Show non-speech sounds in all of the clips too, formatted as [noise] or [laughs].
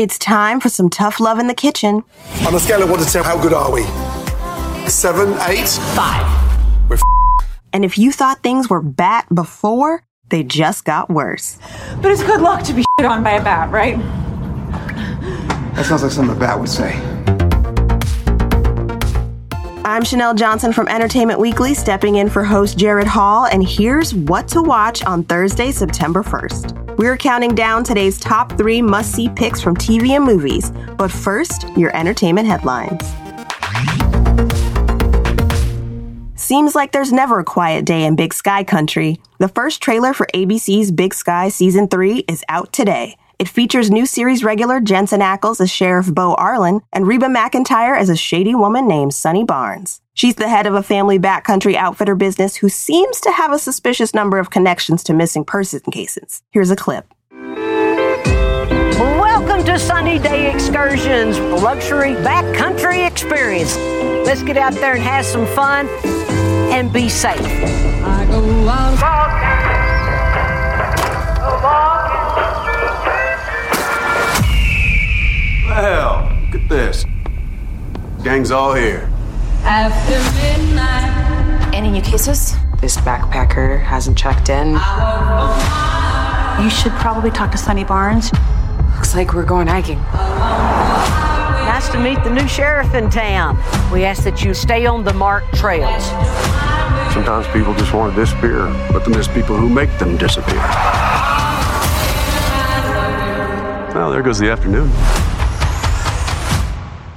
It's time for some tough love in the kitchen. On a scale of 1 to 10, how good are we? 7, 8? 5. We're f- And if you thought things were bat before, they just got worse. But it's good luck to be shit on by a bat, right? That sounds like something a bat would say. I'm Chanel Johnson from Entertainment Weekly, stepping in for host Jared Hall, and here's what to watch on Thursday, September 1st. We're counting down today's top three must see picks from TV and movies, but first, your entertainment headlines. Seems like there's never a quiet day in Big Sky Country. The first trailer for ABC's Big Sky Season 3 is out today. It features new series regular Jensen Ackles as Sheriff Beau Arlen and Reba McEntire as a shady woman named Sunny Barnes. She's the head of a family backcountry outfitter business who seems to have a suspicious number of connections to missing person cases. Here's a clip. Welcome to Sunny Day Excursions, a luxury backcountry experience. Let's get out there and have some fun and be safe. Hell, look at this. Gang's all here. After midnight, Any new cases? This backpacker hasn't checked in. You should probably talk to Sunny Barnes. Looks like we're going hiking. Nice to meet the new sheriff in town. We ask that you stay on the marked trails. Sometimes people just want to disappear, but then there's people who make them disappear. Well, there goes the afternoon.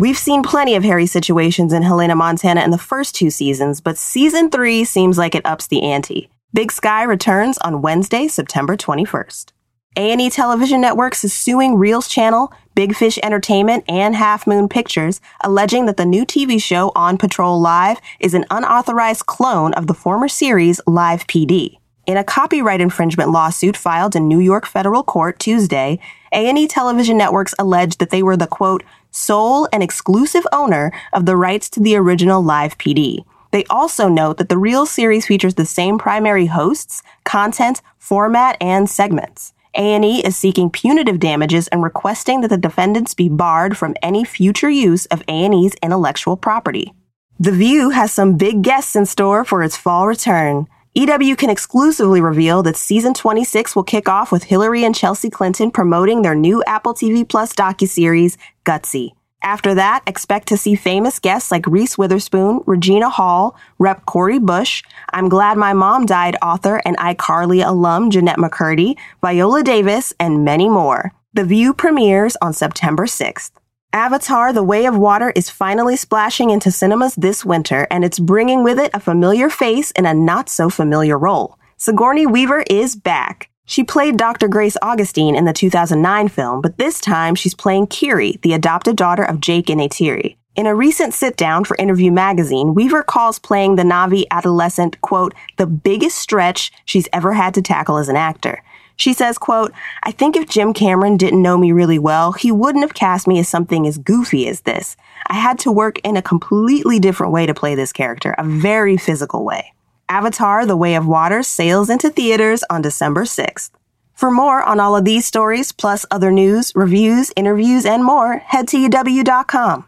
We've seen plenty of hairy situations in Helena, Montana in the first two seasons, but season three seems like it ups the ante. Big Sky returns on Wednesday, September 21st. A&E Television Networks is suing Reelz Channel, Big Fish Entertainment, and Half Moon Pictures, alleging that the new TV show On Patrol Live is an unauthorized clone of the former series Live PD. In a copyright infringement lawsuit filed in New York federal court Tuesday, A&E Television Networks alleged that they were the quote, sole and exclusive owner of the rights to the original Live PD. They also note that the real series features the same primary hosts, content, format, and segments. A&E is seeking punitive damages and requesting that the defendants be barred from any future use of A&E's intellectual property. The View has some big guests in store for its fall return. EW can exclusively reveal that season 26 will kick off with Hillary and Chelsea Clinton promoting their new Apple TV Plus docuseries, Gutsy. After that, expect to see famous guests like Reese Witherspoon, Regina Hall, Rep Cori Bush, I'm Glad My Mom Died author and iCarly alum Jennette McCurdy, Viola Davis, and many more. The View premieres on September 6th. Avatar The Way of Water is finally splashing into cinemas this winter, and it's bringing with it a familiar face in a not so familiar role. Sigourney Weaver is back. She played Dr. Grace Augustine in the 2009 film, but this time she's playing Kiri, the adopted daughter of Jake and Neytiri. In a recent sit down for Interview magazine, Weaver calls playing the Na'vi adolescent, quote, the biggest stretch she's ever had to tackle as an actor. She says, quote, I think if Jim Cameron didn't know me really well, he wouldn't have cast me as something as goofy as this. I had to work in a completely different way to play this character, a very physical way. Avatar The Way of Water sails into theaters on December 6th. For more on all of these stories, plus other news, reviews, interviews, and more, head to EW.com.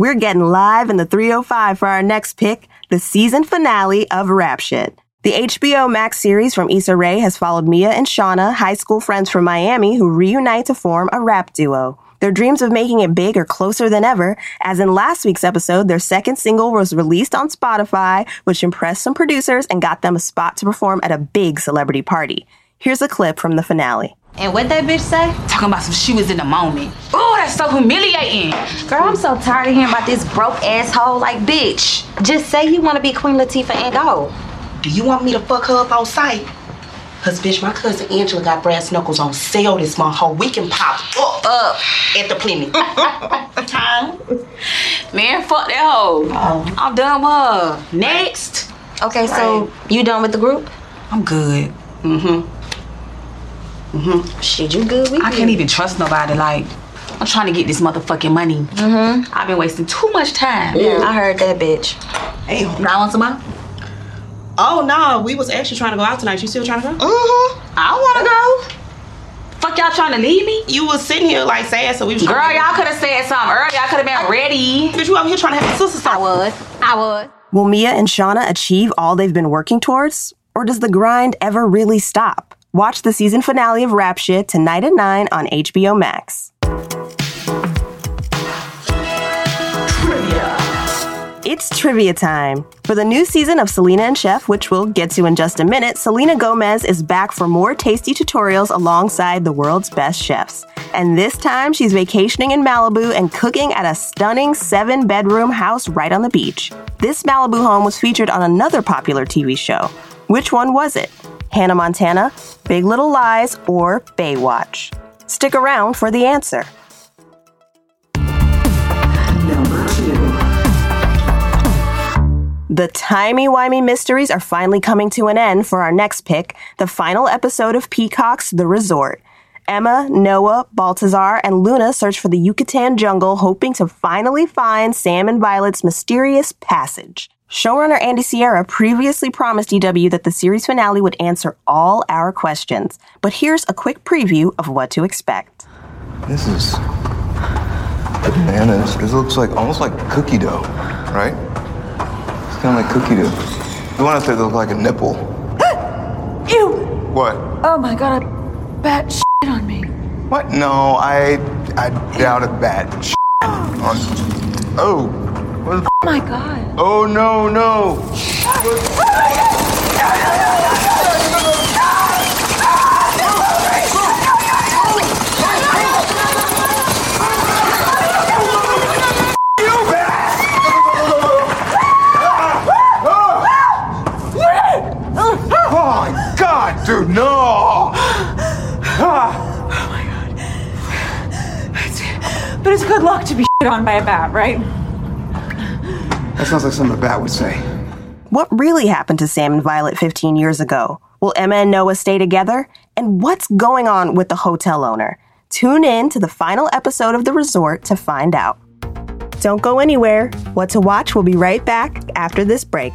We're getting live in the 305 for our next pick, the season finale of Rap Shit. The HBO Max series from Issa Rae has followed Mia and Shauna, high school friends from Miami who reunite to form a rap duo. Their dreams of making it big are closer than ever, as in last week's episode, their second single was released on Spotify, which impressed some producers and got them a spot to perform at a big celebrity party. Here's a clip from the finale. And what that bitch say? Talking about some she was in the moment. Oh, that's so humiliating. Girl, I'm so tired of hearing about this broke asshole like bitch. Just say you want to be Queen Latifah and go. Do you want me to fuck her up on sight? Cause bitch, my cousin Angela got brass knuckles on sale this month. Ho, we can pop up, up at the plenty. [laughs] Man, fuck that hoe. Oh. I'm done with her. Next. Okay, so you done with the group? I'm good. Mm-hmm. Mm-hmm. Shit, you good? We I can't even trust nobody. Like, I'm trying to get this motherfucking money. Mm-hmm. I've been wasting too much time. Yeah, I heard that bitch. Hey, Now want some more? oh no, we was actually trying to go out tonight. You still trying to go? Mm-hmm. I don't wanna go. Fuck y'all trying to leave me? You was sitting here like sad, so we was Girl, trying to- y'all could have said something earlier. Y'all could have been ready. Bitch, you over here trying to have a sister I would. I would. Will Mia and Shauna achieve all they've been working towards? Or does the grind ever really stop? Watch the season finale of Rap Shit tonight at 9 on HBO Max. It's trivia time. For the new season of Selena and Chef, which we'll get to in just a minute, Selena Gomez is back for more tasty tutorials alongside the world's best chefs. And this time, she's vacationing in Malibu and cooking at a stunning seven bedroom house right on the beach. This Malibu home was featured on another popular TV show. Which one was it? Hannah Montana, Big Little Lies, or Baywatch? Stick around for the answer. The timey-wimey mysteries are finally coming to an end for our next pick, the final episode of Peacock's The Resort. Emma, Noah, Baltasar, and Luna search for the Yucatan jungle, hoping to finally find Sam and Violet's mysterious passage. Showrunner Andy Siara previously promised EW that the series finale would answer all our questions, but here's a quick preview of what to expect. This is bananas. This looks like almost like cookie dough, right? It's kind of like cookie dough. The one up there that looked like a nipple. [gasps] Ew! What? Oh my god, a bat shit on me. What? No, I I doubt a bat. on. Oh. What the Oh my god. Oh no no. Oh my god, dude, no! Oh but it's good luck to be shit on by a bat, right? That sounds like something a bat would say. What really happened to Sam and Violet 15 years ago? Will Emma and Noah stay together? And what's going on with the hotel owner? Tune in to the final episode of The Resort to find out. Don't go anywhere. What to watch will be right back after this break.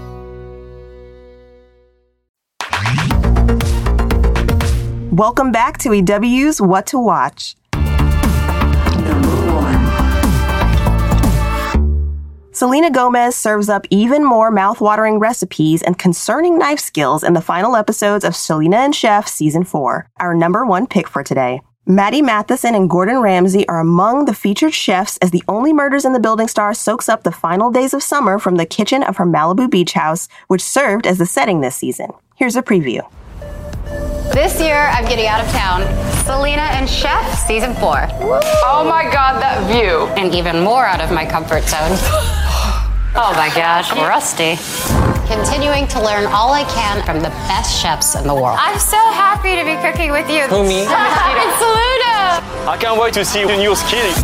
Welcome back to EW's What to Watch. Selena Gomez serves up even more mouthwatering recipes and concerning knife skills in the final episodes of Selena and Chef Season 4, our number one pick for today. Maddie Matheson and Gordon Ramsay are among the featured chefs as the only murders in the building star soaks up the final days of summer from the kitchen of her Malibu beach house, which served as the setting this season. Here's a preview. This year, I'm getting out of town. Selena and Chef, season four. Oh my god, that view. And even more out of my comfort zone. oh my gosh, rusty. Continuing to learn all I can from the best chefs in the world. I'm so happy to be cooking with you. Who, me? [laughs] it's Selena! I can't wait to see the new skills.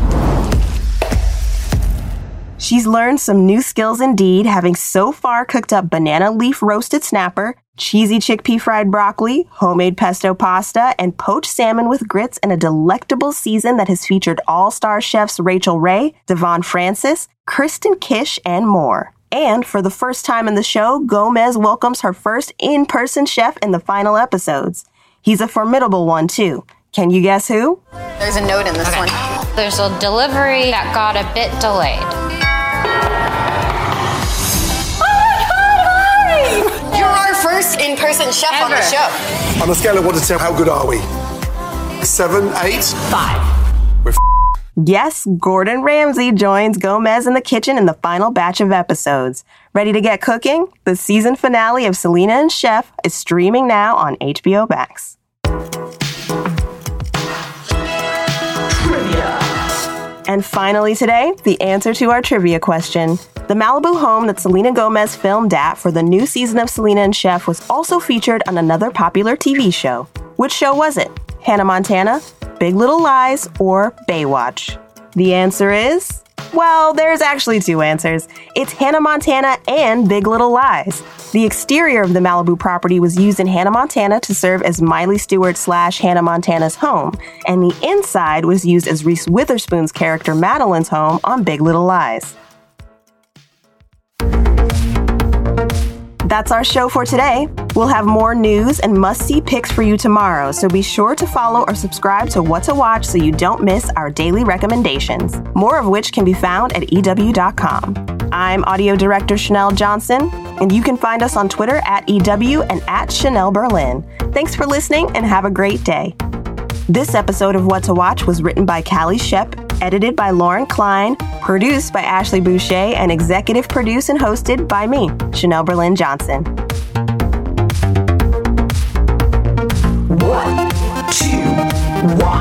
She's learned some new skills indeed, having so far cooked up banana leaf roasted snapper, cheesy chickpea fried broccoli, homemade pesto pasta, and poached salmon with grits in a delectable season that has featured all-star chefs Rachael Ray, Devonn Francis, Kristen Kish, and more. And for the first time in the show, Gomez welcomes her first in-person chef in the final episodes. He's a formidable one too. Can you guess who? There's a note in this one. There's a delivery that got a bit delayed. First in-person chef on the show. On a scale of 1 to 10, how good are we? 7, 8? 5. We're Yes, Gordon Ramsay joins Gomez in the kitchen in the final batch of episodes. Ready to get cooking? The season finale of Selena and Chef is streaming now on HBO Max. And finally, today, the answer to our trivia question. The Malibu home that Selena Gomez filmed at for the new season of Selena and Chef was also featured on another popular TV show. Which show was it? Hannah Montana, Big Little Lies, or Baywatch? The answer is well, there's actually two answers. It's Hannah Montana and Big Little Lies. The exterior of the Malibu property was used in Hannah Montana to serve as Miley Stewart slash Hannah Montana's home, and the inside was used as Reese Witherspoon's character Madeline's home on Big Little Lies. That's our show for today. We'll have more news and must see picks for you tomorrow, so be sure to follow or subscribe to What to Watch so you don't miss our daily recommendations, more of which can be found at EW.com. I'm audio director Chanel Johnson, and you can find us on Twitter at EW and at Chanel Berlin. Thanks for listening and have a great day. This episode of What to Watch was written by Callie Shep, edited by Lauren Klein, produced by Ashley Boucher, and executive produced and hosted by me, Chanel Berlin Johnson. One, two, one.